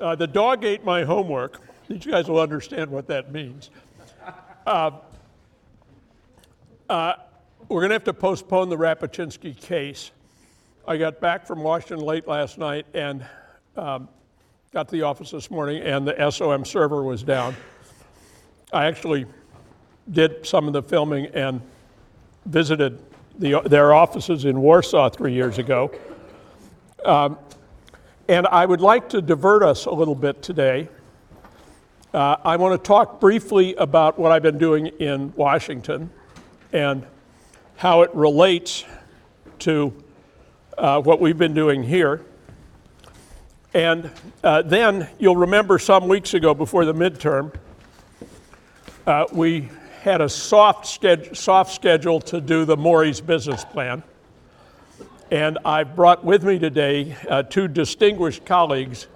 Uh, the dog ate my homework. These guys will understand what that means. Uh, uh, we're going to have to postpone the Rapachinsky case. I got back from Washington late last night and um, got to the office this morning, and the SOM server was down. I actually did some of the filming and visited the, their offices in Warsaw three years ago. Um, and I would like to divert us a little bit today. Uh, I want to talk briefly about what I've been doing in Washington and how it relates to uh, what we've been doing here. And uh, then you'll remember some weeks ago before the midterm, uh, we had a soft, soft schedule to do the Mory's business plan. And I've brought with me today uh, two distinguished colleagues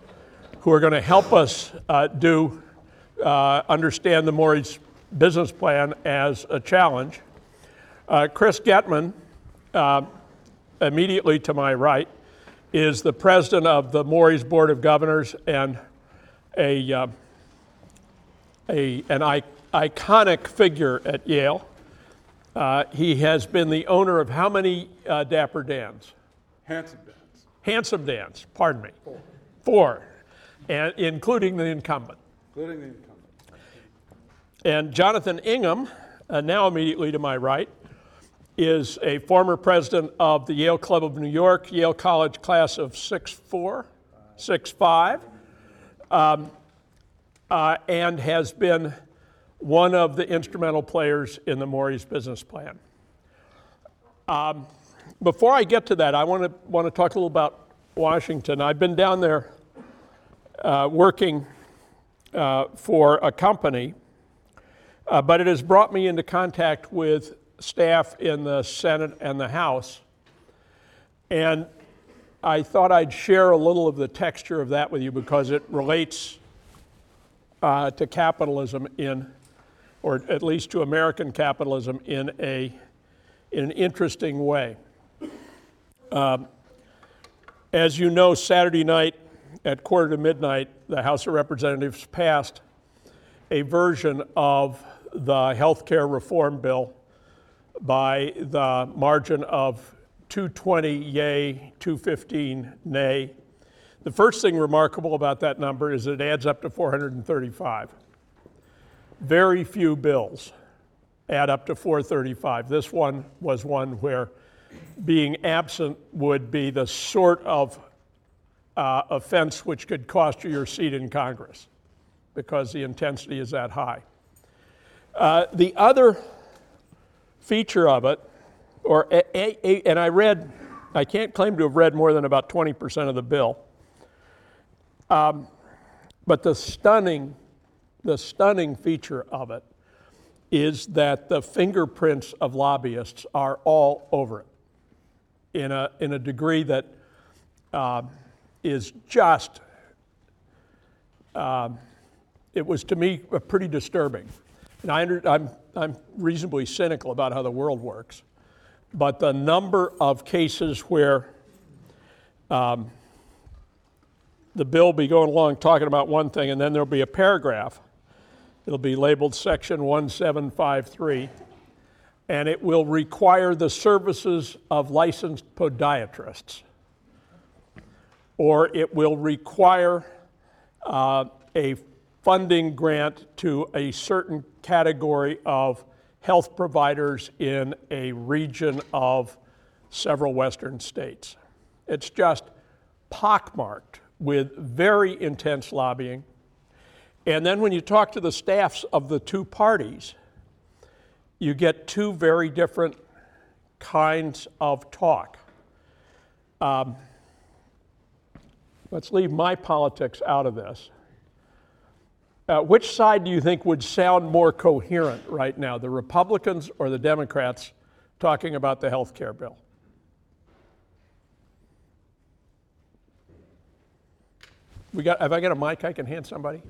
who are going to help us uh, do uh, understand the Mory's business plan as a challenge. Uh, Chris Getman, uh, immediately to my right, is the president of the Mory's Board of Governors and a, uh, a, an iconic figure at Yale. Uh, he has been the owner of how many uh, Dapper Dans? Handsome Dans. Handsome Dans, pardon me. Four. Four, and including the incumbent. Including the incumbent. And Jonathan Ingham, uh, now immediately to my right, is a former president of the Yale Club of New York, Yale College class of 6'4, 6'5, um, uh, and has been one of the instrumental players in the Mory's business plan. Um, before I get to that, I want to want to talk a little about Washington. I've been down there uh, working uh, for a company, uh, but it has brought me into contact with staff in the Senate and the House, and I thought I'd share a little of the texture of that with you because it relates uh, to capitalism in or at least to American capitalism, in, a, in an interesting way. Um, as you know, Saturday night at quarter to midnight, the House of Representatives passed a version of the health care reform bill by the margin of 220 yay, 215 nay. The first thing remarkable about that number is it adds up to 435 very few bills add up to 435. This one was one where being absent would be the sort of uh, offense which could cost you your seat in Congress because the intensity is that high. Uh, the other feature of it, or a, a, and I read, I can't claim to have read more than about 20% of the bill, um, but the stunning the stunning feature of it is that the fingerprints of lobbyists are all over it in a, in a degree that uh, is just, uh, it was to me pretty disturbing. And I I'm, I'm reasonably cynical about how the world works, but the number of cases where um, the bill be going along talking about one thing and then there'll be a paragraph It'll be labeled Section 1753, and it will require the services of licensed podiatrists, or it will require uh, a funding grant to a certain category of health providers in a region of several western states. It's just pockmarked with very intense lobbying and then when you talk to the staffs of the two parties, you get two very different kinds of talk. Um, let's leave my politics out of this. Uh, which side do you think would sound more coherent right now, the Republicans or the Democrats talking about the health care bill? We got, have I got a mic I can hand somebody?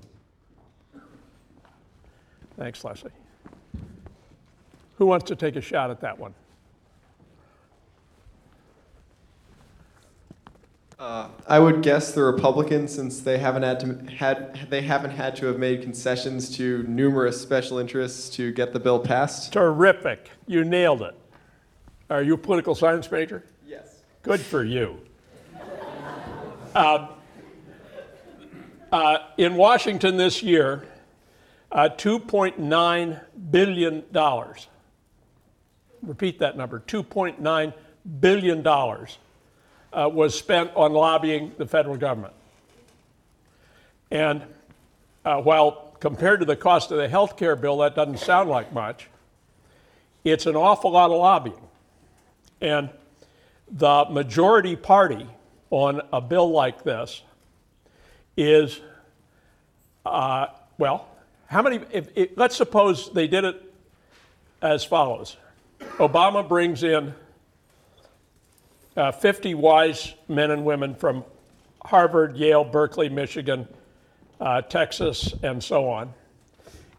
Thanks, Leslie. Who wants to take a shot at that one? Uh, I would guess the Republicans, since they haven't had to had they haven't had to have made concessions to numerous special interests to get the bill passed. Terrific. You nailed it. Are you a political science major? Yes. Good for you. Um, uh, in Washington this year, uh, $2.9 billion. Repeat that number $2.9 billion uh, was spent on lobbying the federal government. And uh, while compared to the cost of the health care bill, that doesn't sound like much, it's an awful lot of lobbying. And the majority party on a bill like this is, uh, well, how many, if, if, let's suppose they did it as follows Obama brings in uh, 50 wise men and women from Harvard, Yale, Berkeley, Michigan, uh, Texas, and so on.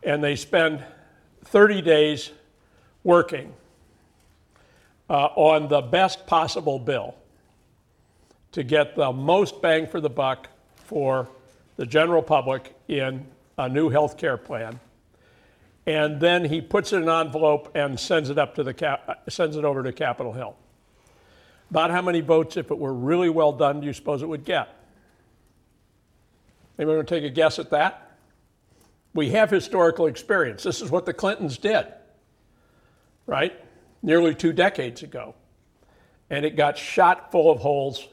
And they spend 30 days working uh, on the best possible bill to get the most bang for the buck for the general public in a new health care plan. And then he puts it in an envelope and sends it up to the cap, uh, sends it over to Capitol Hill. About how many votes, if it were really well done, do you suppose it would get? Anybody want to take a guess at that? We have historical experience. This is what the Clintons did, right? Nearly two decades ago. And it got shot full of holes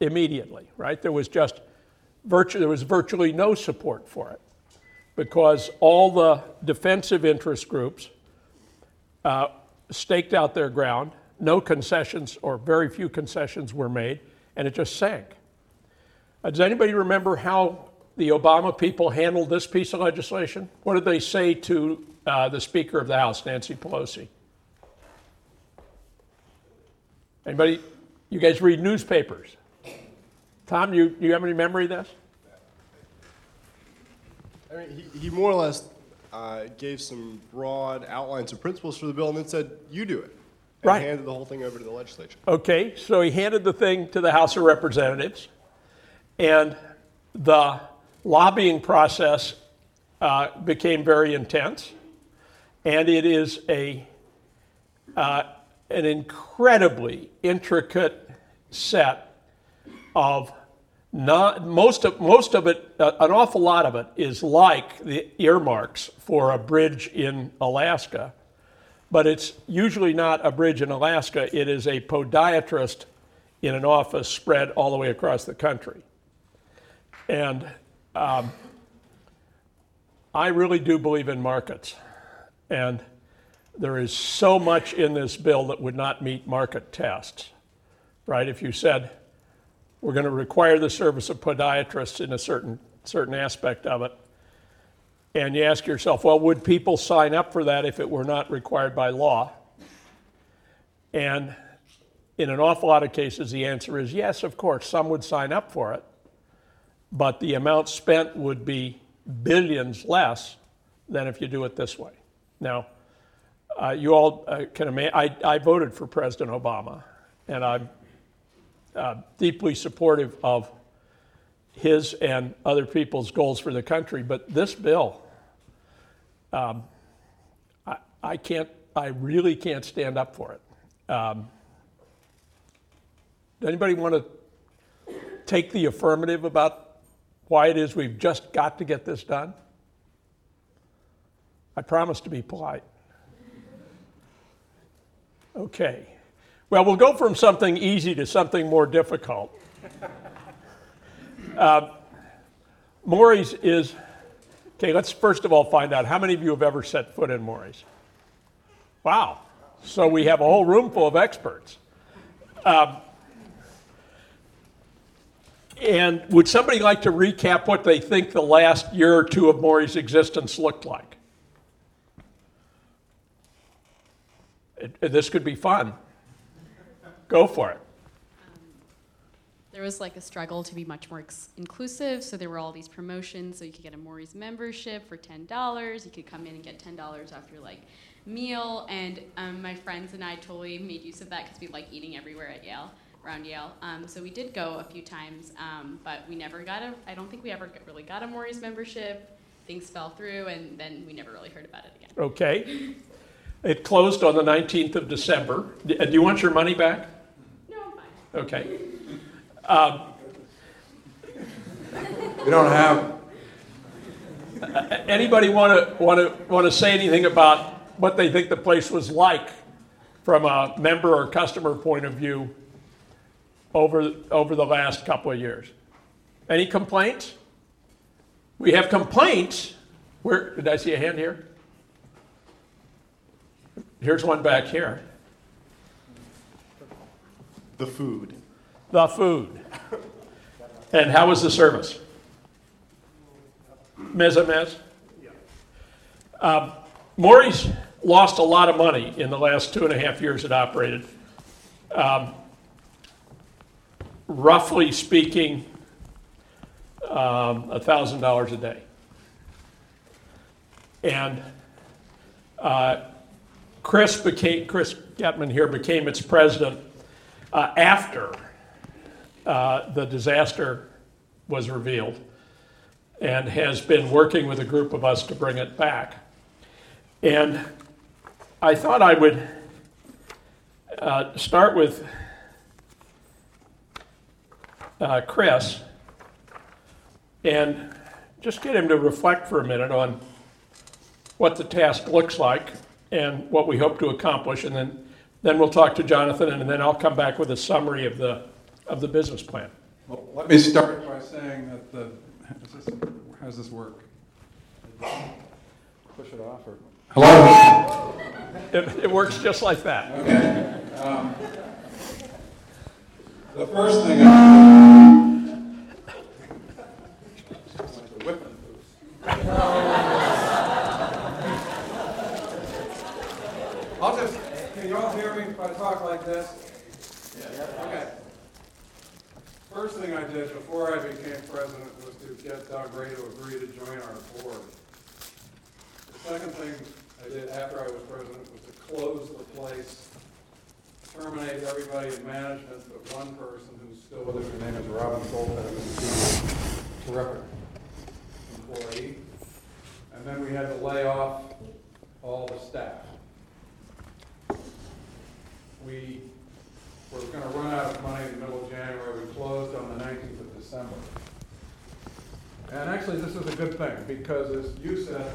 immediately, right? There was just virtu- there was virtually no support for it because all the defensive interest groups uh, staked out their ground. No concessions or very few concessions were made, and it just sank. Uh, does anybody remember how the Obama people handled this piece of legislation? What did they say to uh, the Speaker of the House, Nancy Pelosi? Anybody? You guys read newspapers. Tom, you, you have any memory of this? I mean, he, he more or less uh, gave some broad outlines of principles for the bill and then said, you do it. And Right. handed the whole thing over to the legislature. Okay, so he handed the thing to the House of Representatives, and the lobbying process uh, became very intense, and it is a uh, an incredibly intricate set of not most of most of it uh, an awful lot of it is like the earmarks for a bridge in Alaska but it's usually not a bridge in Alaska. It is a podiatrist in an office spread all the way across the country. And um, I really do believe in markets. And there is so much in this bill that would not meet market tests, right? If you said, we're going to require the service of podiatrists in a certain, certain aspect of it, and you ask yourself, well, would people sign up for that if it were not required by law? And in an awful lot of cases, the answer is yes, of course, some would sign up for it, but the amount spent would be billions less than if you do it this way. Now, uh, you all uh, can imagine, I, I voted for President Obama, and I'm uh, deeply supportive of his and other people's goals for the country. But this bill, um, I, I can't, I really can't stand up for it. Um, does anybody want to take the affirmative about why it is we've just got to get this done? I promise to be polite. Okay. Well, we'll go from something easy to something more difficult. Uh, Mory's is, okay, let's first of all find out how many of you have ever set foot in Mory's? Wow. So we have a whole room full of experts. Um, and would somebody like to recap what they think the last year or two of Mory's existence looked like? It- this could be fun. Go for it. There was like a struggle to be much more ex- inclusive, so there were all these promotions. So you could get a Mory's membership for ten dollars. You could come in and get ten dollars off your like meal. And um, my friends and I totally made use of that because we like eating everywhere at Yale. around Yale. Um, so we did go a few times, um, but we never got a. I don't think we ever really got a Mory's membership. Things fell through, and then we never really heard about it again. Okay. It closed on the 19th of December. Uh, Do you want your money back? No, I'm fine. Okay. We don't have, Anybody want to, want to, want to say anything about what they think the place was like from a member or customer point of view over, over the last couple of years? Any complaints? We have complaints. Where, did I see a hand here? Here's one back here. The food. The food. And how was the service? Ms. and Ms.? Um, Mory's lost a lot of money in the last two and a half years it operated. Um, roughly speaking, um, $1,000 a day. And uh, Chris became, Chris Getman here became its president uh, after uh, the disaster was revealed and has been working with a group of us to bring it back. And I thought I would uh, start with uh, Chris and just get him to reflect for a minute on what the task looks like and what we hope to accomplish, and then, then we'll talk to Jonathan, and then I'll come back with a summary of the, of the business plan. well, let me start by saying that the, does this, how does this work? Push it off or? Hello? It, it works just like that. Okay. Um, the first thing I. Like I'll just, can you all hear me if I talk like this? Okay. First thing I did before I became president was to get Doug Rae to agree to join our board. The second thing I did after I was president was to close the place, terminate everybody in management but one person who's still with us. Her name is Robin Goldberg, who's a terrific employee. And then we had to lay off all the staff. We were gonna run out of money in the middle of January, we closed on the nineteenth of December. And actually, this is a good thing, because as you said,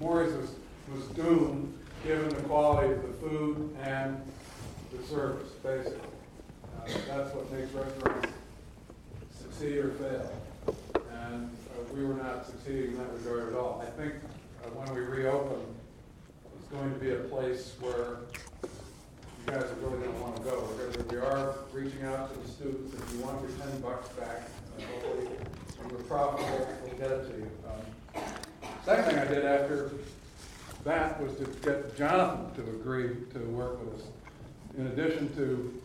Mory's was, was doomed, given the quality of the food and the service, basically. Uh, That's what makes restaurants succeed or fail. And uh, we were not succeeding in that regard at all. I think uh, when we reopen, it's going to be a place where you guys are really gonna wanna go. We're gonna, we are reaching out to the students, if you want your ten bucks back, uh, hopefully, when we're profitable, we'll get it to you. Um, Second thing I did after that was to get Jonathan to agree to work with us. In addition to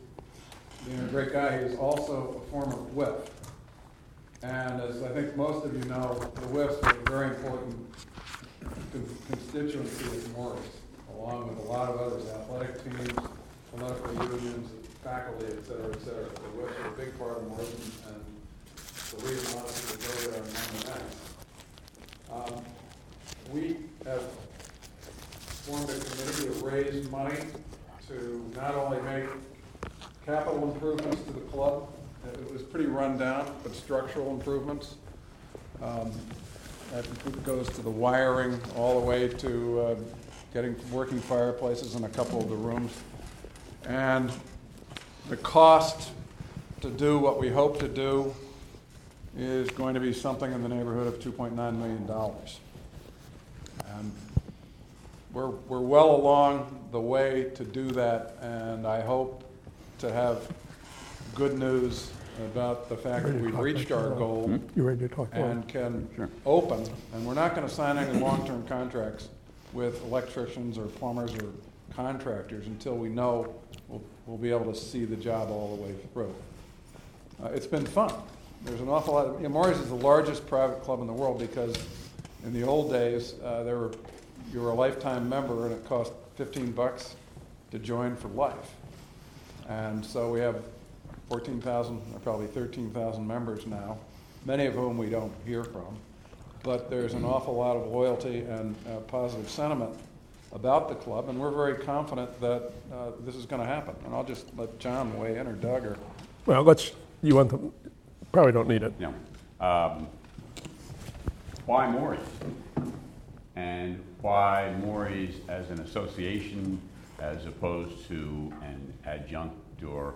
being a great guy, he also a former Whiff. And as I think most of you know, the Whiffs are a very important con- constituency of Mory's, along with a lot of others, athletic teams, political unions, faculty, et cetera, et cetera. Whiffs are a big part of Mory's, and the reason why people go there. Um, We have formed a committee to raise money to not only make capital improvements to the club, it was pretty run down, but structural improvements. Um, That goes to the wiring, all the way to uh, getting working fireplaces in a couple of the rooms. And the cost to do what we hope to do is going to be something in the neighborhood of $2.9 million. And we're, we're well along the way to do that, and I hope to have good news about the fact that we've reached our goal hmm? You ready to talk? and can open, and we're not gonna sign any long-term contracts with electricians or plumbers or contractors until we know we'll, be able to see the job all the way through. Uh, it's been fun. There's an awful lot of, you know, Mory's is the largest private club in the world because in the old days, uh, there were, you were a lifetime member and it cost fifteen bucks to join for life. And so we have 14,000, or probably 13,000 members now, many of whom we don't hear from. But there's an awful lot of loyalty and uh, positive sentiment about the club, and we're very confident that uh, this is going to happen. And I'll just let John weigh in, or Doug, or Well, let's, you want them, probably don't need it. No. Um, why Mory's? And why Mory's as an association as opposed to an adjunct or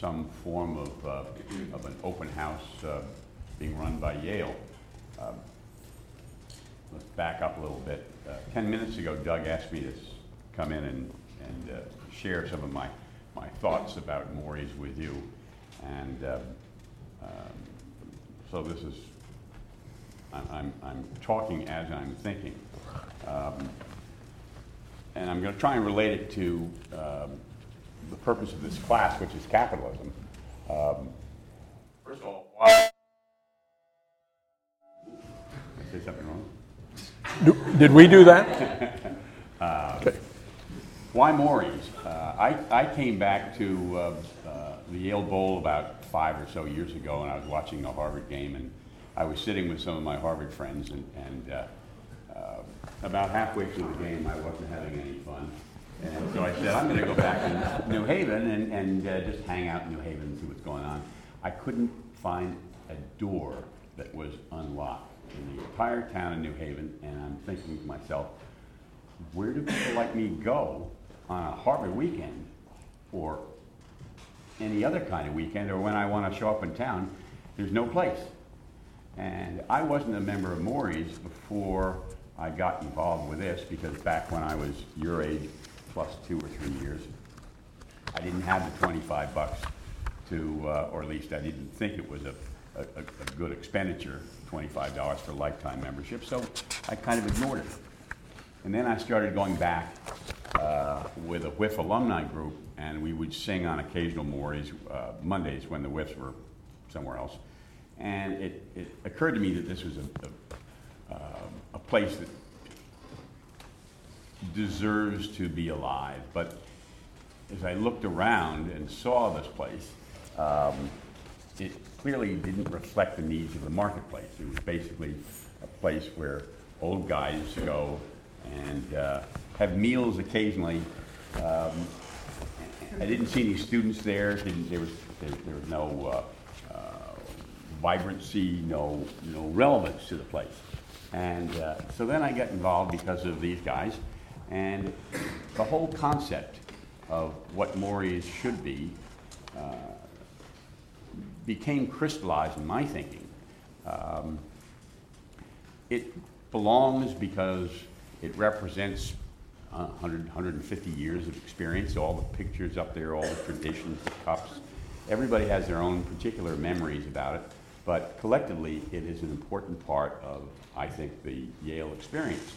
some form of, uh, of an open house uh, being run by Yale? Um, Let's back up a little bit. Uh, Ten minutes ago, Doug asked me to come in and, and uh, share some of my, my thoughts about Mory's with you. And um, um, so this is, I'm, I'm, I'm talking as I'm thinking. Um, And I'm going to try and relate it to um, the purpose of this class, which is capitalism. Um, First of all, why? I say something wrong? Do- Did we do that? Okay. Why Mory's? Uh, I, I came back to uh, uh, the Yale Bowl about five or so years ago, and I was watching a Harvard game, and I was sitting with some of my Harvard friends, and, and uh, uh, about halfway through the game, I wasn't having any fun. And so I said, I'm going to go back to New Haven and, and uh, just hang out in New Haven and see what's going on. I couldn't find a door that was unlocked in the entire town of New Haven, and I'm thinking to myself, where do people like me go on a Harvard weekend or any other kind of weekend or when I want to show up in town? There's no place. And I wasn't a member of Mory's before I got involved with this because back when I was your age, plus two or three years, I didn't have the 25 bucks to, uh, or at least I didn't think it was a, a, a good expenditure, $25 for lifetime membership, so I kind of ignored it. And then I started going back uh, with a Whiff alumni group, and we would sing on occasional Mory's, uh, Mondays when the Whiffs were somewhere else. And it, it occurred to me that this was a, a, um, a place that deserves to be alive. But as I looked around and saw this place, um, it clearly didn't reflect the needs of the marketplace. It was basically a place where old guys go and uh, have meals occasionally. Um, I didn't see any students there. There was there, there was no uh, uh, vibrancy, no no relevance to the place. And uh, so then I got involved because of these guys, and the whole concept of what Mory's should be uh, became crystallized in my thinking. Um, it belongs because it represents uh, 100, 150 years of experience, all the pictures up there, all the traditions, the cups. Everybody has their own particular memories about it, but collectively, it is an important part of, I think, the Yale experience.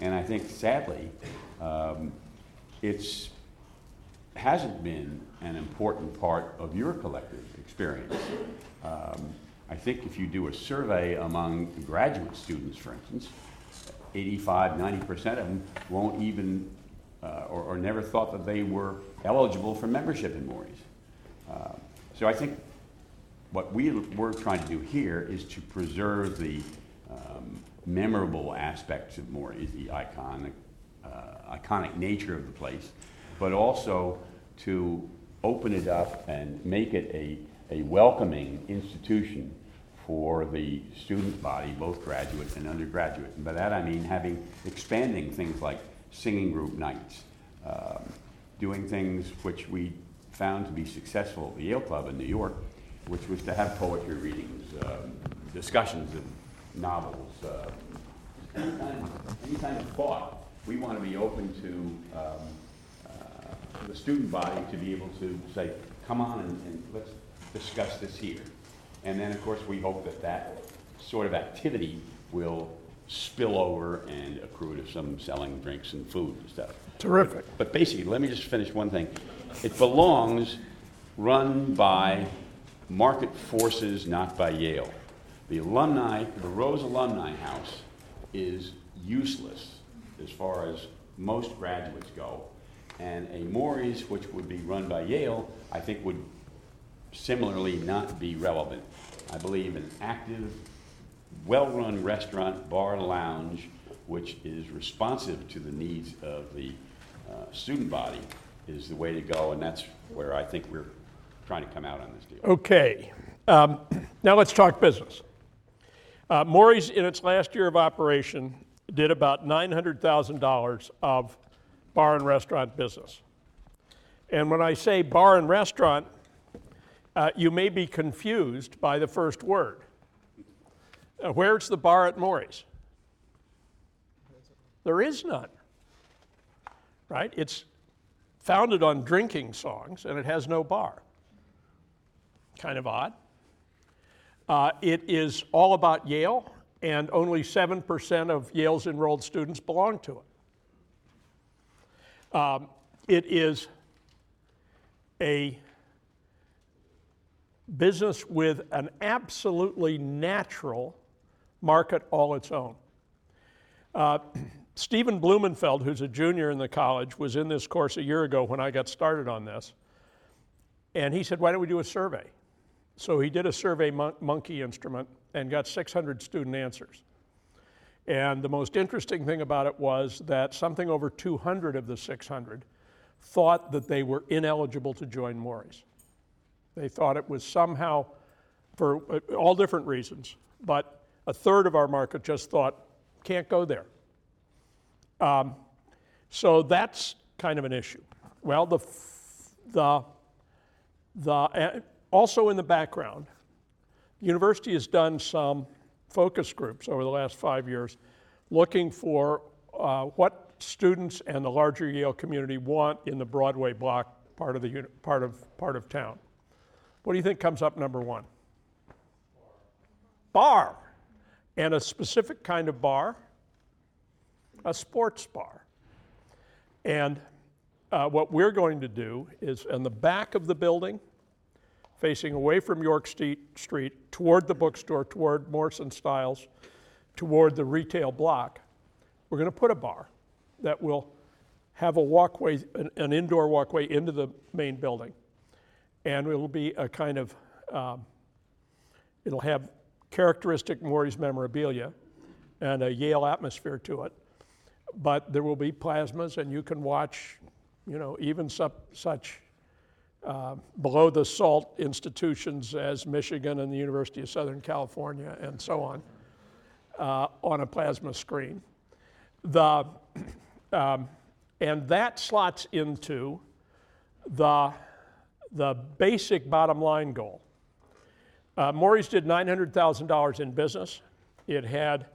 And I think, sadly, um, it's hasn't been an important part of your collective experience. Um, I think if you do a survey among graduate students, for instance, 85, 90% of them won't even, uh, or, or never thought that they were eligible for membership in Mory's. Uh, so I think what we, we're trying to do here is to preserve the um, memorable aspects of Mory's, the uh, iconic nature of the place, but also to open it up and make it a, a welcoming institution for the student body, both graduate and undergraduate. And by that I mean having, expanding things like singing group nights, um, doing things which we found to be successful at the Yale Club in New York, which was to have poetry readings, um, discussions of novels, uh, any kind of, any kind of thought. We want to be open to um, the student body to be able to say, come on and, and let's discuss this here. And then, of course, we hope that that sort of activity will spill over and accrue to some selling drinks and food and stuff. Terrific. But basically, let me just finish one thing. It belongs run by market forces, not by Yale. The alumni, the Rose Alumni House is useless as far as most graduates go. And a Mory's, which would be run by Yale, I think would similarly not be relevant. I believe an active, well-run restaurant, bar, lounge, which is responsive to the needs of the uh, student body is the way to go, and that's where I think we're trying to come out on this deal. Okay, um, now let's talk business. Uh, in its last year of operation, did about $900,000 of bar and restaurant business. And when I say bar and restaurant, uh, you may be confused by the first word. Uh, where's the bar at Mory's? There is none. Right? It's founded on drinking songs and it has no bar. Kind of odd. Uh, it is all about Yale, and only 7% of Yale's enrolled students belong to it. Um, it is a business with an absolutely natural market all its own. Uh, Stephen Blumenfeld, who's a junior in the college, was in this course a year ago when I got started on this. And he said, Why don't we do a survey? So he did a survey mon- monkey instrument and got 600 student answers. And the most interesting thing about it was that something over 200 of the 600 thought that they were ineligible to join Mory's. They thought it was somehow, for uh, all different reasons, but a third of our market just thought, can't go there. Um, so that's kind of an issue. Well, the, the, the, uh, also in the background, the university has done some focus groups over the last five years looking for uh, what students and the larger Yale community want in the Broadway block part of, the, uni- part of, part of town. What do you think comes up number one? Bar. And a specific kind of bar, a sports bar. And uh, what we're going to do is in the back of the building, facing away from York Street, toward the bookstore, toward Morrison Styles, toward the retail block, we're going to put a bar that will have a walkway, an, an indoor walkway into the main building. And it'll be a kind of, um, it'll have characteristic Mory's memorabilia and a Yale atmosphere to it. But there will be plasmas, and you can watch, you know, even such, such uh, below the salt institutions as Michigan and the University of Southern California and so on uh, on a plasma screen. The, um, and that slots into the, the basic bottom line goal. Uh, Mory's did $900,000 in business. It had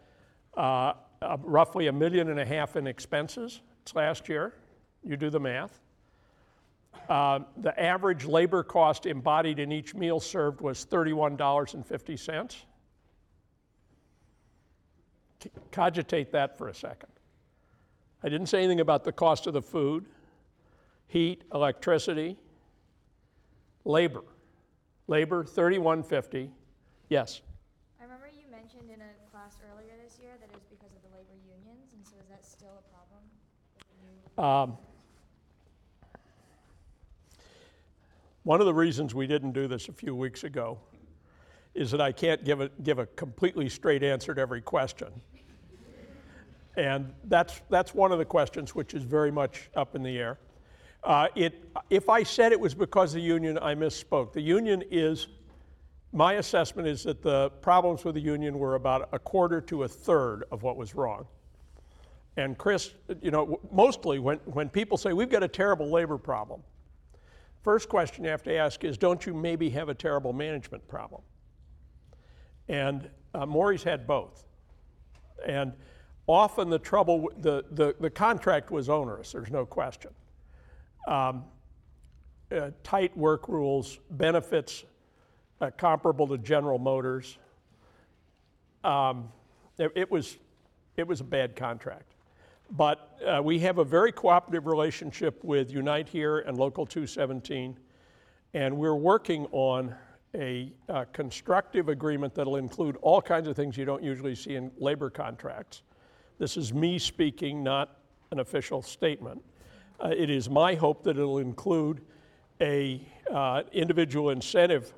uh, uh, roughly a million and a half in expenses. It's last year. You do the math. Uh, the average labor cost embodied in each meal served was $31.50. C- Cogitate that for a second. I didn't say anything about the cost of the food, heat, electricity, labor. Labor, 3150. Yes. I remember you mentioned in a class earlier this year that it was because of the labor unions, and so is that still a problem? with the new- Um, one of the reasons we didn't do this a few weeks ago is that I can't give a, give a completely straight answer to every question. And that's, that's one of the questions which is very much up in the air. Uh, it, if I said it was because of the union, I misspoke. The union is, my assessment is that the problems with the union were about a quarter to a third of what was wrong. And Chris, you know, mostly when, when people say we've got a terrible labor problem, first question you have to ask is don't you maybe have a terrible management problem? And uh, Mory's had both. And often the trouble, the, the, the contract was onerous, there's no question. Um, uh, tight work rules, benefits uh, comparable to General Motors. Um, it, it was, it was a bad contract. But uh, we have a very cooperative relationship with Unite Here and Local 217, and we're working on a uh, constructive agreement that'll include all kinds of things you don't usually see in labor contracts. This is me speaking, not an official statement. Uh, it is my hope that it'll include a uh, individual incentive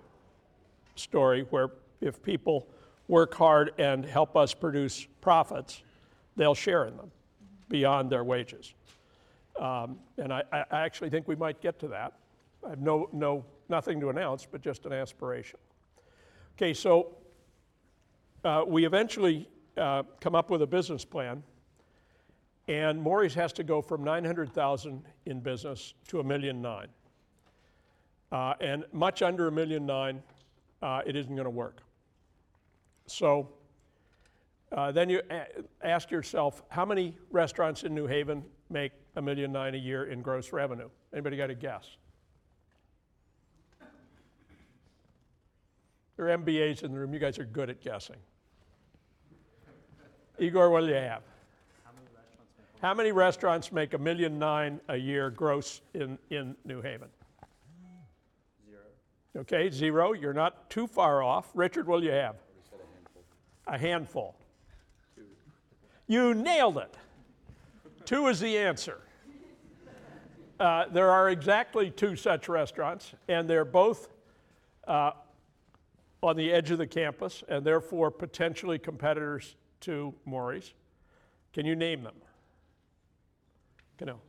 story where if people work hard and help us produce profits, they'll share in them beyond their wages. Um, and I, I actually think we might get to that. I have no, no, nothing to announce, but just an aspiration. Okay, so uh, we eventually uh, come up with a business plan, and Mory's has to go from 900,000 in business to a million nine. Uh, and much under a million nine, uh, it isn't going to work. So uh, then you a- ask yourself, how many restaurants in New Haven make a million nine a year in gross revenue? Anybody got a guess? There are MBAs in the room. You guys are good at guessing. Igor, what do you have? How many restaurants make a million nine a year gross in, in New Haven? Zero. Okay, zero. You're not too far off. Richard, what do you have? A handful. You nailed it. Two is the answer. Uh, there are exactly two such restaurants, and they're both uh, on the edge of the campus, and therefore potentially competitors to Mory's. Can you name them? Can you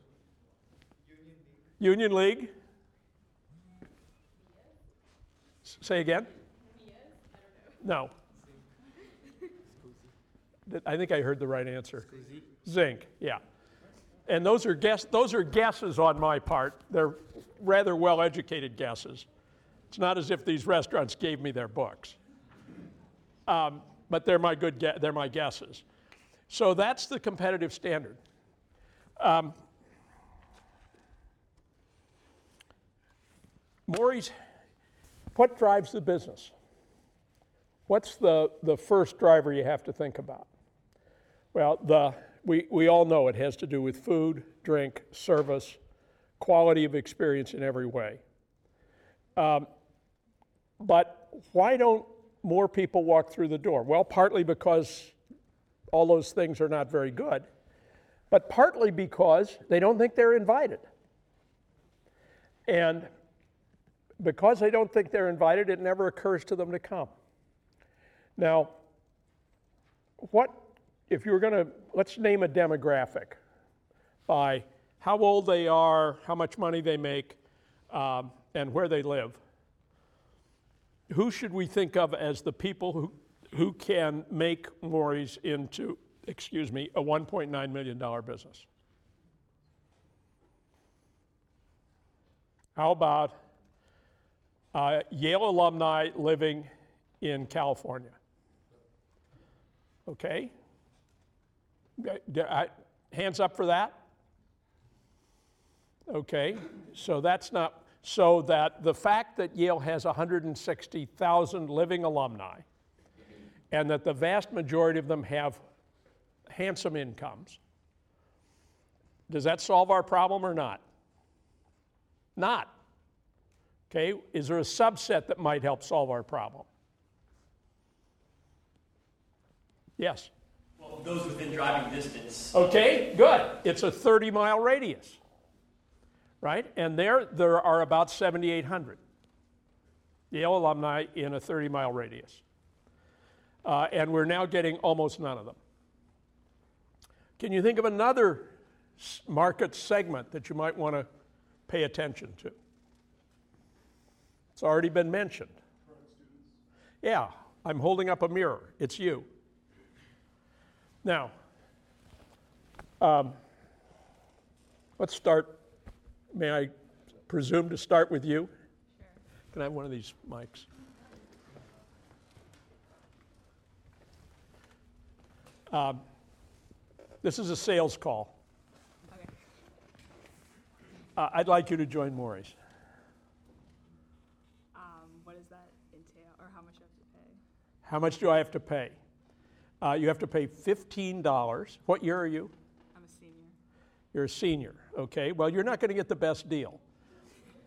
Union League. S- Say again? No. I think I heard the right answer. Zinc, yeah. And those are guess, those are guesses on my part. They're rather well-educated guesses. It's not as if these restaurants gave me their books. Um, but they're my good, gue- they're my guesses. So that's the competitive standard. Um, Mory's, what drives the business? What's the, the first driver you have to think about? Well, the, we, we all know it has to do with food, drink, service, quality of experience in every way. Um, but why don't more people walk through the door? Well, partly because all those things are not very good, but partly because they don't think they're invited. And because they don't think they're invited, it never occurs to them to come. Now, what, if you were going to, let's name a demographic by how old they are, how much money they make, um, and where they live. Who should we think of as the people who, who can make Mory's into, excuse me, a $1.9 million business? How about uh, Yale alumni living in California? Okay? Uh, Hands up for that? Okay, so that's not, so that the fact that Yale has 160,000 living alumni and that the vast majority of them have handsome incomes, does that solve our problem or not? Not. Okay, is there a subset that might help solve our problem? Yes. Well, those within driving distance. Okay, good. It's a 30 mile radius, right? And there, there are about 7,800 Yale alumni in a 30 mile radius. Uh, and we're now getting almost none of them. Can you think of another market segment that you might want to pay attention to? It's already been mentioned. Yeah, I'm holding up a mirror. It's you. Now, um, let's start. May I presume to start with you? Can I have one of these mics? Um, this is a sales call. Okay. Uh, I'd like you to join Mory's. Um, what does that entail, or how much do I have to pay? How much do I have to pay? Uh, you have to pay $15. What year are you? I'm a senior. You're a senior, okay? Well, you're not going to get the best deal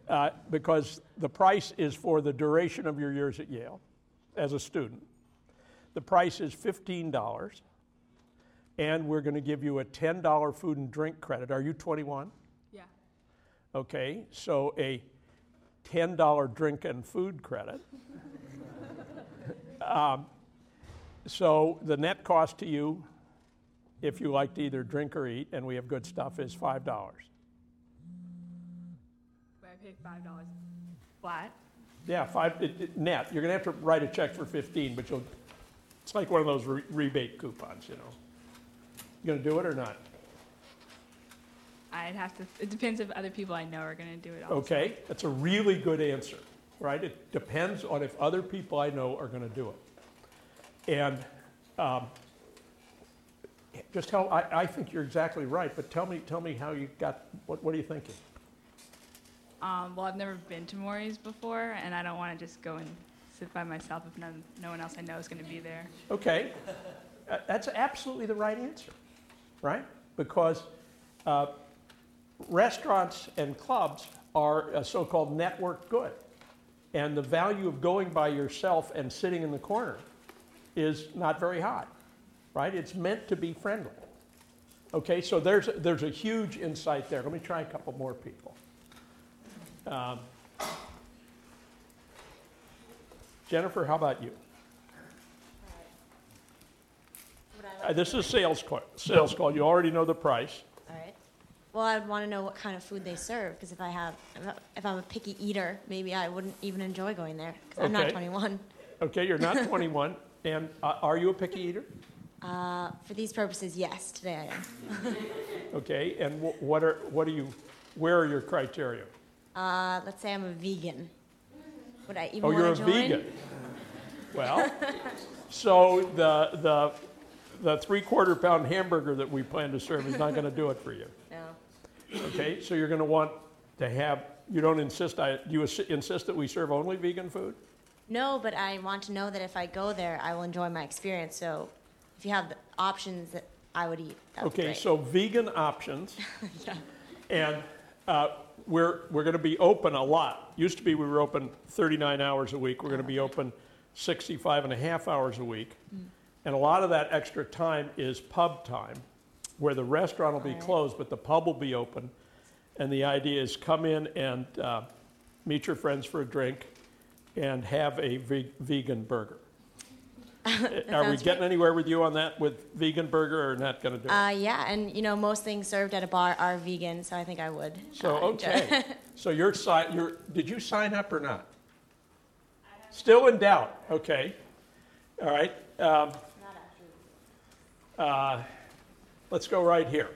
uh, because the price is for the duration of your years at Yale as a student. The price is $15, and we're going to give you a $10 food and drink credit. Are you 21? Yeah. Okay, so a $10 drink and food credit. Um, so the net cost to you, if you like to either drink or eat, and we have good stuff, is $5. But I pay five dollars flat. Yeah, five, it, it, net. You're gonna have to write a check for 15, but you'll, it's like one of those re- rebate coupons, you know. You gonna do it or not? I'd have to. It depends if other people I know are gonna do it. Also. Okay, that's a really good answer, right? It depends on if other people I know are going to do it. And um, just tell, I, I think you're exactly right, but tell me, tell me how you got, what, what are you thinking? Um, well, I've never been to Mory's before, and I don't want to just go and sit by myself if none, no one else I know is going to be there. Okay, Uh, that's absolutely the right answer, right? Because uh, restaurants and clubs are a so-called network good. And the value of going by yourself and sitting in the corner is not very high, right? It's meant to be friendly. Okay, so there's, there's a huge insight there. Let me try a couple more people. Um, Jennifer, how about you? Would I Uh, This is sales call, sales call. You already know the price. All right. Well, I'd want to know what kind of food they serve because if I have, if I'm a picky eater, maybe I wouldn't even enjoy going there because I'm not Okay. 21. Okay, you're not 21, and uh, are you a picky eater? Uh, for these purposes, yes, today I am. Okay, and wh- what are, what are you, where are your criteria? Uh, let's say I'm a vegan. Would I even Oh, you're a join? vegan. Well, so the, the, the three-quarter pound hamburger that we plan to serve is not going to do it for you. No. Okay, so you're going to want to have, you don't insist, I, do you ins- insist that we serve only vegan food? No, but I want to know that if I go there, I will enjoy my experience. So, if you have the options that I would eat, that would be Okay, great. so vegan options. Yeah. And uh, we're, we're going to be open a lot. Used to be we were open 39 hours a week. We're going to be open 65 and a half hours a week. And a lot of that extra time is pub time, where the restaurant will be Alright. closed, but the pub will be open. And the idea is come in and uh, meet your friends for a drink and have a ve- vegan burger. Are we getting anywhere with you on that, with vegan burger, or not going to do it? Uh, yeah, and you know most things served at a bar are vegan, so I think I would. So, uh, okay. So you're si, you're, did you sign up or not? Still in doubt, okay. All right. um, uh, Let's go right here.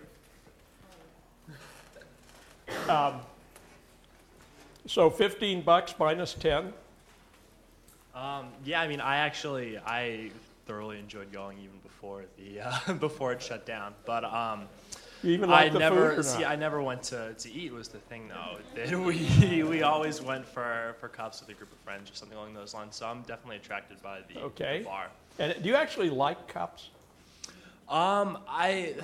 Um, So 15 bucks minus 10, Um, yeah, I mean, I actually I thoroughly enjoyed going even before the uh, before it shut down. But um, I never food see. I never went to, to eat. Was the thing though that we we always went for for cups with a group of friends or something along those lines. So I'm definitely attracted by the, Okay. the bar. And do you actually like cups? Um, I.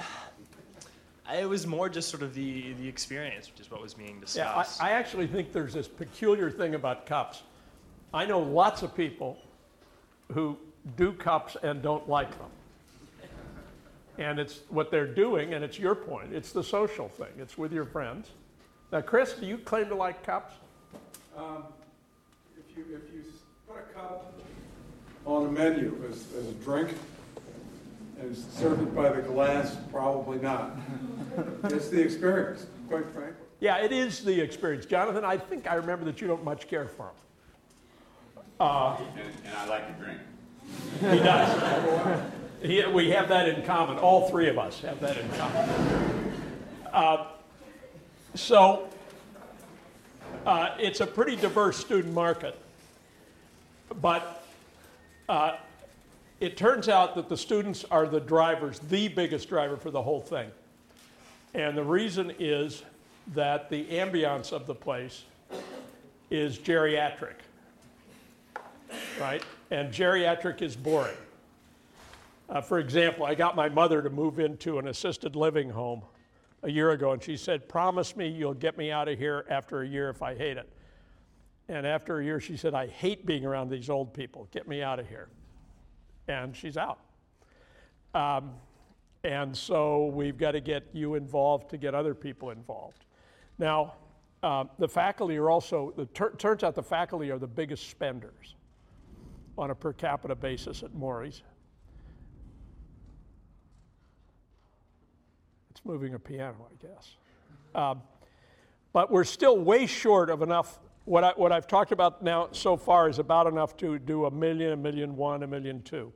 I, it was more just sort of the, the experience, which is what was being discussed. Yeah, I, discussed. I actually think there's this peculiar thing about cups. I know lots of people who do cups and don't like them. And it's what they're doing, and it's your point. It's the social thing. It's with your friends. Now, Chris, do you claim to like cups? Um, If you, if you put a cup on a menu as, as a drink and serve it by the glass, probably not. It's the experience, quite frankly. Yeah, it is the experience. Jonathan, I think I remember that you don't much care for them. Uh, And, and I like to drink. He does. He, we have that in common. All three of us have that in common. Uh, so uh, it's a pretty diverse student market, but uh, it turns out that the students are the drivers, the biggest driver for the whole thing. And the reason is that the ambiance of the place is geriatric right? And geriatric is boring. Uh, for example, I got my mother to move into an assisted living home a year ago, and she said, Promise me you'll get me out of here after a year if I hate it. And after a year, she said, I hate being around these old people. Get me out of here. And she's out. Um, and so we've got to get you involved to get other people involved. Now, uh, the faculty are also, the tur- turns out the faculty are the biggest spenders on a per capita basis at Mory's. It's moving a piano, I guess. Um, but we're still way short of enough. What, I, what I've talked about now so far is about enough to do a million, a million one, a million two.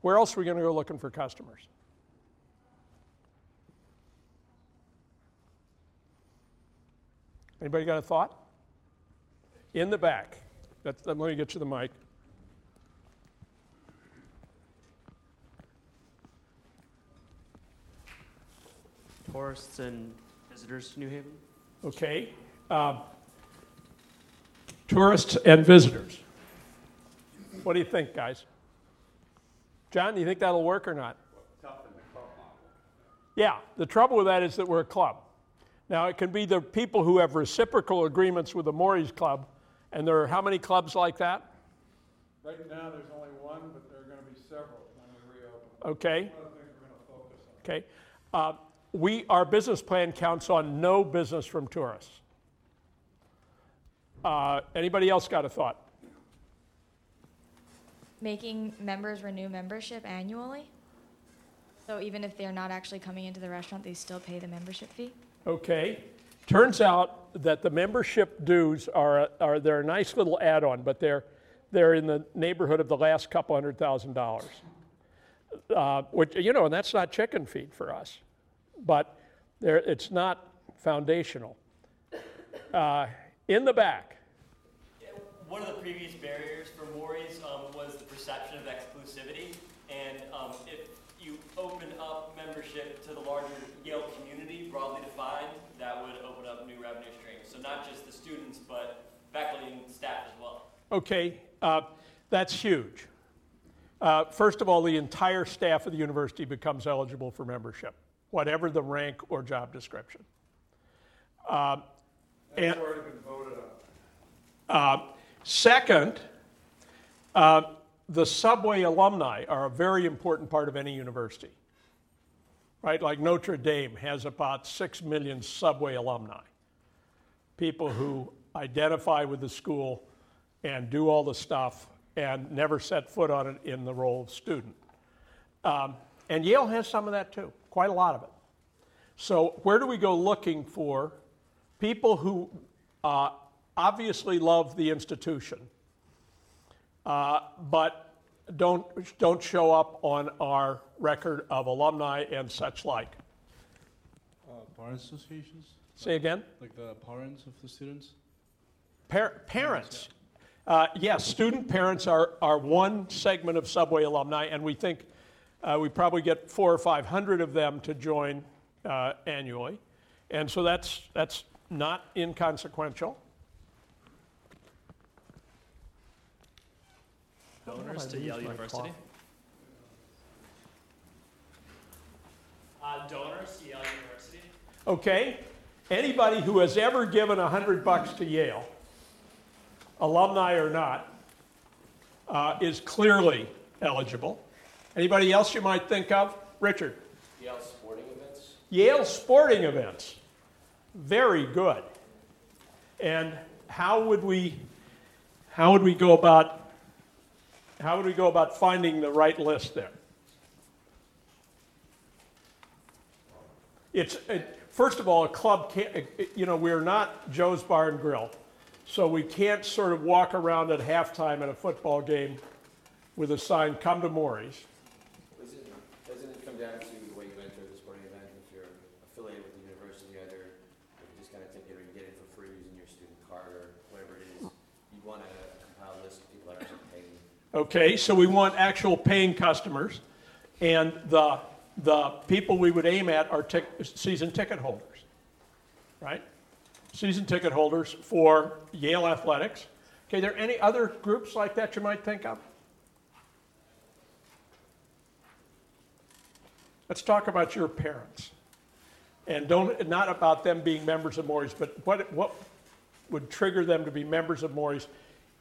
Where else are we going to go looking for customers? Anybody got a thought? In the back. Let me get you the mic. Tourists and visitors to New Haven? Okay. Um, tourists and visitors. What do you think, guys? John, do you think that'll work or not? Yeah, the trouble with that is that we're a club. Now, it can be the people who have reciprocal agreements with the Mory's Club, and there are how many clubs like that? Right now, there's only one, but there are gonna be several when we reopen. Okay, One of the things we're gonna focus on. okay. Uh, we, our business plan counts on no business from tourists. Uh, anybody else got a thought? Making members renew membership annually? So even if they're not actually coming into the restaurant, they still pay the membership fee? Okay. Turns out that the membership dues are, are they're a nice little add-on, but they're, they're in the neighborhood of the last couple hundred thousand dollars. Uh, which, you know, and that's not chicken feed for us, but there, it's not foundational. Uh, in the back, One of the previous barriers for Mory's um, was the perception of exclusivity. And um, if you open up membership to the larger Yale community, broadly defined, that would open up new revenue streams. So not just the students, but faculty and staff as well. okay, uh, that's huge. Uh, first of all, the entire staff of the university becomes eligible for membership, whatever the rank or job description. Um, and- already been voted on. Uh, second, uh, the subway alumni are a very important part of any university. Right? Like Notre Dame has about 6 million subway alumni. People who identify with the school and do all the stuff and never set foot on it in the role of student. Um, and Yale has some of that too, quite a lot of it. So, where do we go looking for people who uh, obviously love the institution, uh, but don't, don't show up on our record of alumni and such like? Uh, parent associations? Say again? Like the parents of the students? Par- parents. Uh, yes, student parents are, are one segment of Subway alumni, and we think uh, we probably get four or five hundred of them to join uh, annually. And so that's, that's not inconsequential. Donors to Yale University? Uh, donors to Yale University? Okay? Anybody who has ever given a hundred bucks to Yale, alumni or not, uh, is clearly eligible. Anybody else you might think of? Richard? Yale sporting events? Yale sporting events. Very good. And how would we how would we go about how would we go about finding the right list there? It's it, first of all a club can't uh, you know we're not Joe's Bar and Grill. So we can't sort of walk around at halftime at a football game with a sign come to Mory's. Doesn't, doesn't it come down to the way you enter the sporting event? If you're affiliated with the university, either you just kind of think, you know, you get in for free using your student card or whatever it is. You want a compiled list of people that are paying. Okay, so we want actual paying customers, and the, the people we would aim at are tic- season ticket holders, right? Season ticket holders for Yale athletics. Okay, are there any other groups like that you might think of? Let's talk about your parents. And don't, not about them being members of Mory's, but what, what would trigger them to be members of Mory's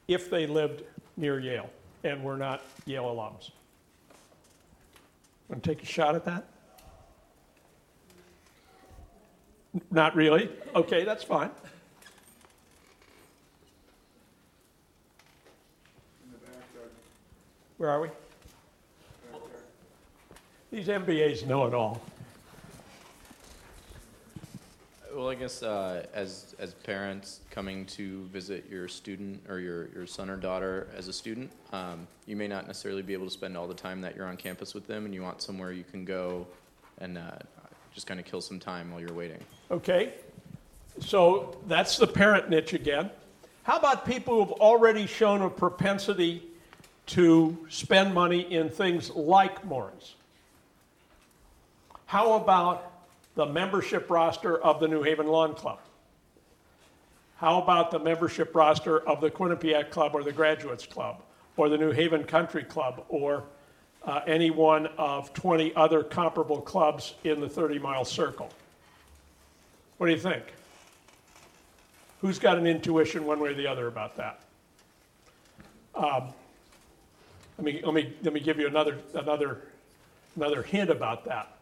if they lived near Yale and we're not Yale alums? Want to take a shot at that? Not really? Okay, that's fine. Where are we? These MBAs know it all. Well, I guess uh, as as parents coming to visit your student or your, your son or daughter as a student, um, you may not necessarily be able to spend all the time that you're on campus with them, and you want somewhere you can go and uh, just kind of kill some time while you're waiting. Okay? So that's the parent niche again. How about people who have already shown a propensity to spend money in things like Mory's? How about the membership roster of the New Haven Lawn Club? How about the membership roster of the Quinnipiac Club or the Graduates Club or the New Haven Country Club or uh, any one of 20 other comparable clubs in the 30 mile circle? What do you think? Who's got an intuition one way or the other about that? Um, let, me, let, me, let me give you another, another, another hint about that.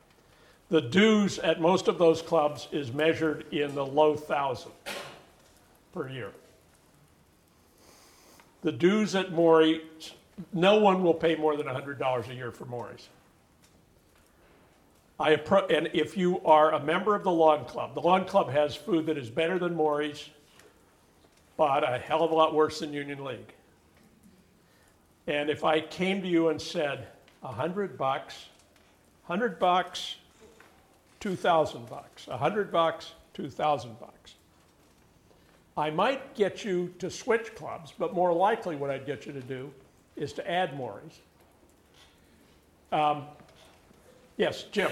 The dues at most of those clubs is measured in the low thousand per year. The dues at Mory, no one will pay more than $100 a year for Mory's. I appro- and if you are a member of the lawn club, the lawn club has food that is better than Mory's, but a hell of a lot worse than Union League. And if I came to you and said, a hundred bucks, hundred bucks, two thousand bucks, a hundred bucks, two thousand bucks. I might get you to switch clubs, but more likely what I'd get you to do is to add Mory's. Um, yes, Jim.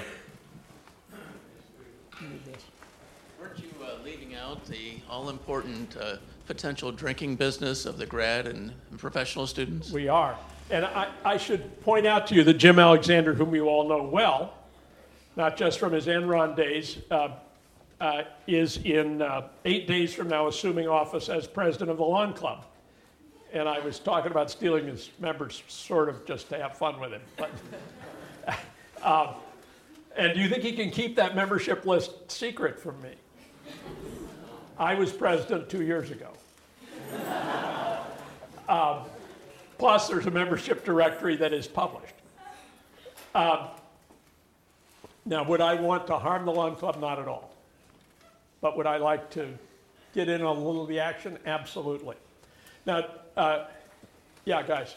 Weren't you uh, leaving out the all-important uh, potential drinking business of the grad and professional students? We are. And I, I should point out to you that Jim Alexander, whom you all know well, not just from his Enron days, uh, uh, is in uh, eight days from now assuming office as president of the Lawn Club. And I was talking about stealing his members sort of just to have fun with him. But, um, and do you think he can keep that membership list secret from me? I was president two years ago. Um, plus, there's a membership directory that is published. Um, now, would I want to harm the lawn club? Not at all. But would I like to get in on a little of the action? Absolutely. Now, uh, yeah, guys.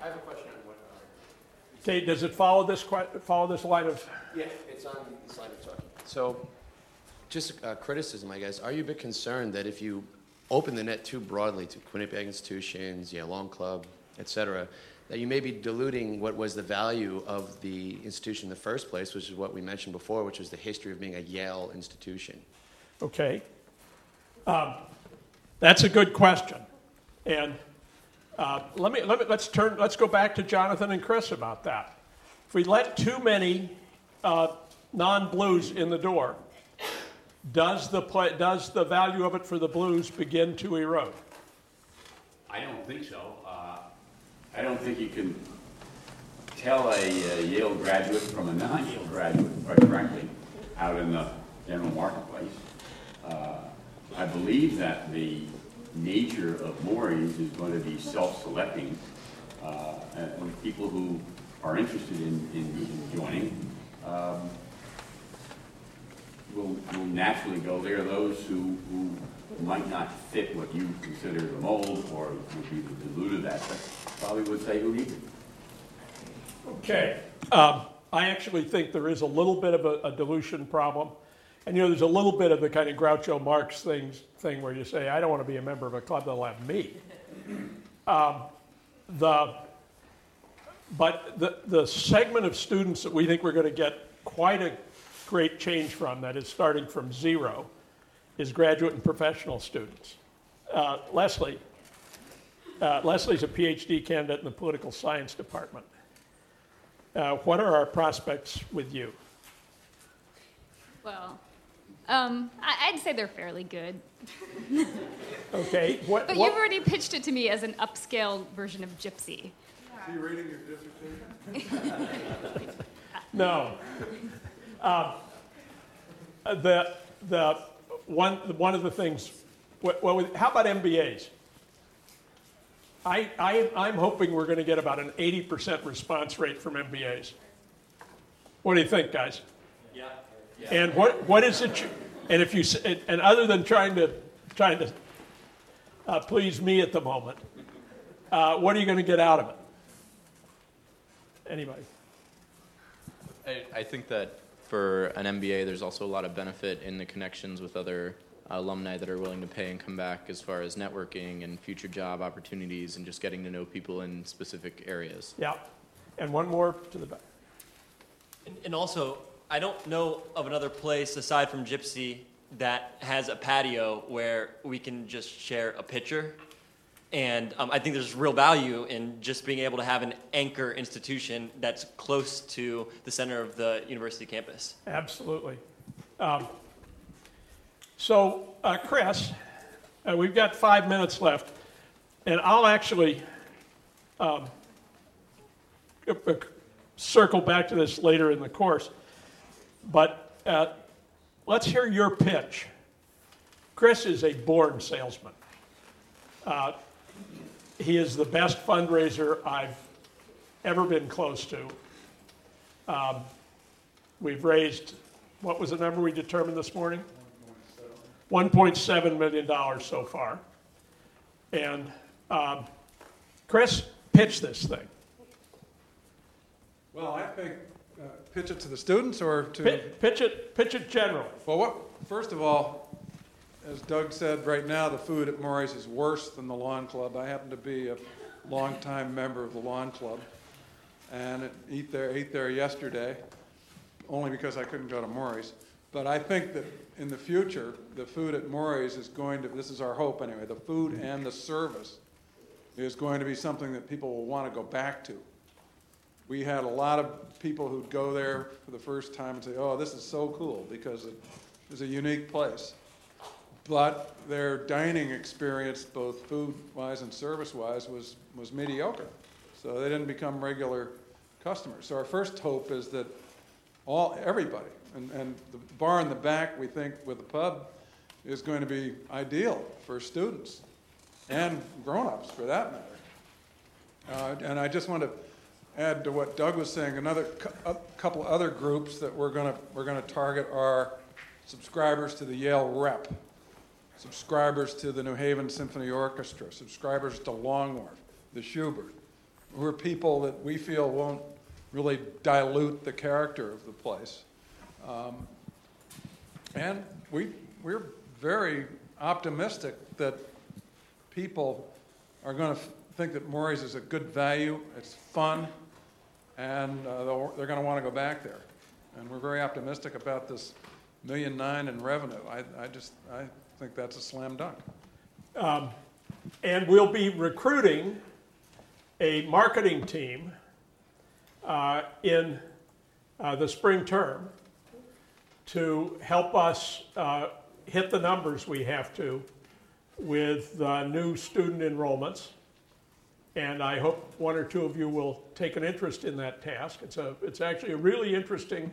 I have a question on what, uh, Okay, does it follow this que- follow this line of? yeah, it's on the slide of talking. So, just a criticism, I guess. Are you a bit concerned that if you open the net too broadly to Quinnipiac institutions, Yale Lawn Club, et cetera, that you may be diluting what was the value of the institution in the first place, which is what we mentioned before, which was the history of being a Yale institution? Okay. Um, that's a good question. And uh, let me, let me, let's turn, let's go back to Jonathan and Chris about that. If we let too many uh, non-blues in the door, does the, play, does the value of it for the blues begin to erode? I don't think so. I don't think you can tell a uh, Yale graduate from a non-Yale graduate, quite frankly, out in the general marketplace. Uh, I believe that the nature of Mory's is going to be self-selecting, uh, and people who are interested in, in in joining um, will, will naturally go there. Those who, who might not fit what you consider the mold or would be the diluted aspect probably would say who needs it. Okay. Um, I actually think there is a little bit of a, a dilution problem. And you know, there's a little bit of the kind of Groucho Marx things, thing where you say, I don't want to be a member of a club that'll have me. Um, the, but the, the segment of students that we think we're going to get quite a great change from, that is starting from zero, is graduate and professional students. Uh, Leslie, uh, Leslie's a PhD candidate in the political science department. Uh, what are our prospects with you? Well, um, I, I'd say they're fairly good. Okay, what, But what- you've already pitched it to me as an upscale version of GPSCY. Are you reading your dissertation? no. Um, uh, the, the, one, one of the things, well, well, how about MBAs? I, I, I'm hoping we're going to get about an 80% response rate from MBAs. What do you think, guys? Yeah. And what, what is it, you- and if you, s- and and other than trying to, trying to uh, please me at the moment, uh, what are you going to get out of it? Anybody? I, I think that for an MBA, there's also a lot of benefit in the connections with other uh, alumni that are willing to pay and come back as far as networking and future job opportunities and just getting to know people in specific areas. Yeah. And one more to the back. And, and also, I don't know of another place aside from GPSCY that has a patio where we can just share a pitcher. And um, I think there's real value in just being able to have an anchor institution that's close to the center of the university campus. Absolutely. Um, so, uh, Chris, uh, we've got five minutes left, and I'll actually um, uh, uh, circle back to this later in the course. But uh, let's hear your pitch. Chris is a born salesman. Uh, he is the best fundraiser I've ever been close to. Um, we've raised, what was the number we determined this morning? $1.7 million so far. And um, Chris, pitch this thing. Well, I think, uh, pitch it to the students or to? Pi- Pitch it, pitch it generally. Well, what, first of all, as Doug said, right now, the food at Mory's is worse than the Lawn Club. I happen to be a longtime member of the Lawn Club, and eat there, ate there yesterday, only because I couldn't go to Mory's. But I think that in the future, the food at Mory's is going to, this is our hope anyway, the food and the service is going to be something that people will want to go back to. We had a lot of people who'd go there for the first time and say, oh, this is so cool because it is a unique place. But their dining experience, both food-wise and service-wise, was, was mediocre. So they didn't become regular customers. So our first hope is that all, everybody, and, and the bar in the back, we think with the pub, is going to be ideal for students and grown-ups for that matter. Uh, and I just want to add to what Doug was saying, another a couple other groups that we're going to we're going to target are subscribers to the Yale Rep, subscribers to the New Haven Symphony Orchestra, subscribers to Long Wharf, the Shubert, who are people that we feel won't really dilute the character of the place. Um, and we, we're very optimistic that people are going to think that Mory's is a good value, it's fun, and uh, they're going to want to go back there. And we're very optimistic about this million nine in revenue. I, I just, I think that's a slam dunk. Um, and we'll be recruiting a marketing team uh, in uh, the spring term to help us uh, hit the numbers we have to with uh, new student enrollments. And I hope one or two of you will take an interest in that task. It's, a, it's actually a really interesting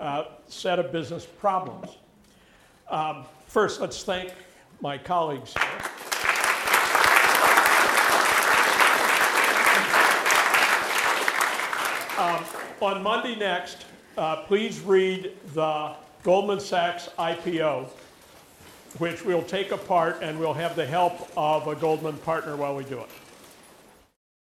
uh, set of business problems. Um, first, let's thank my colleagues here. Um, on Monday next, uh, please read the Goldman Sachs IPO, which we'll take apart and we'll have the help of a Goldman partner while we do it.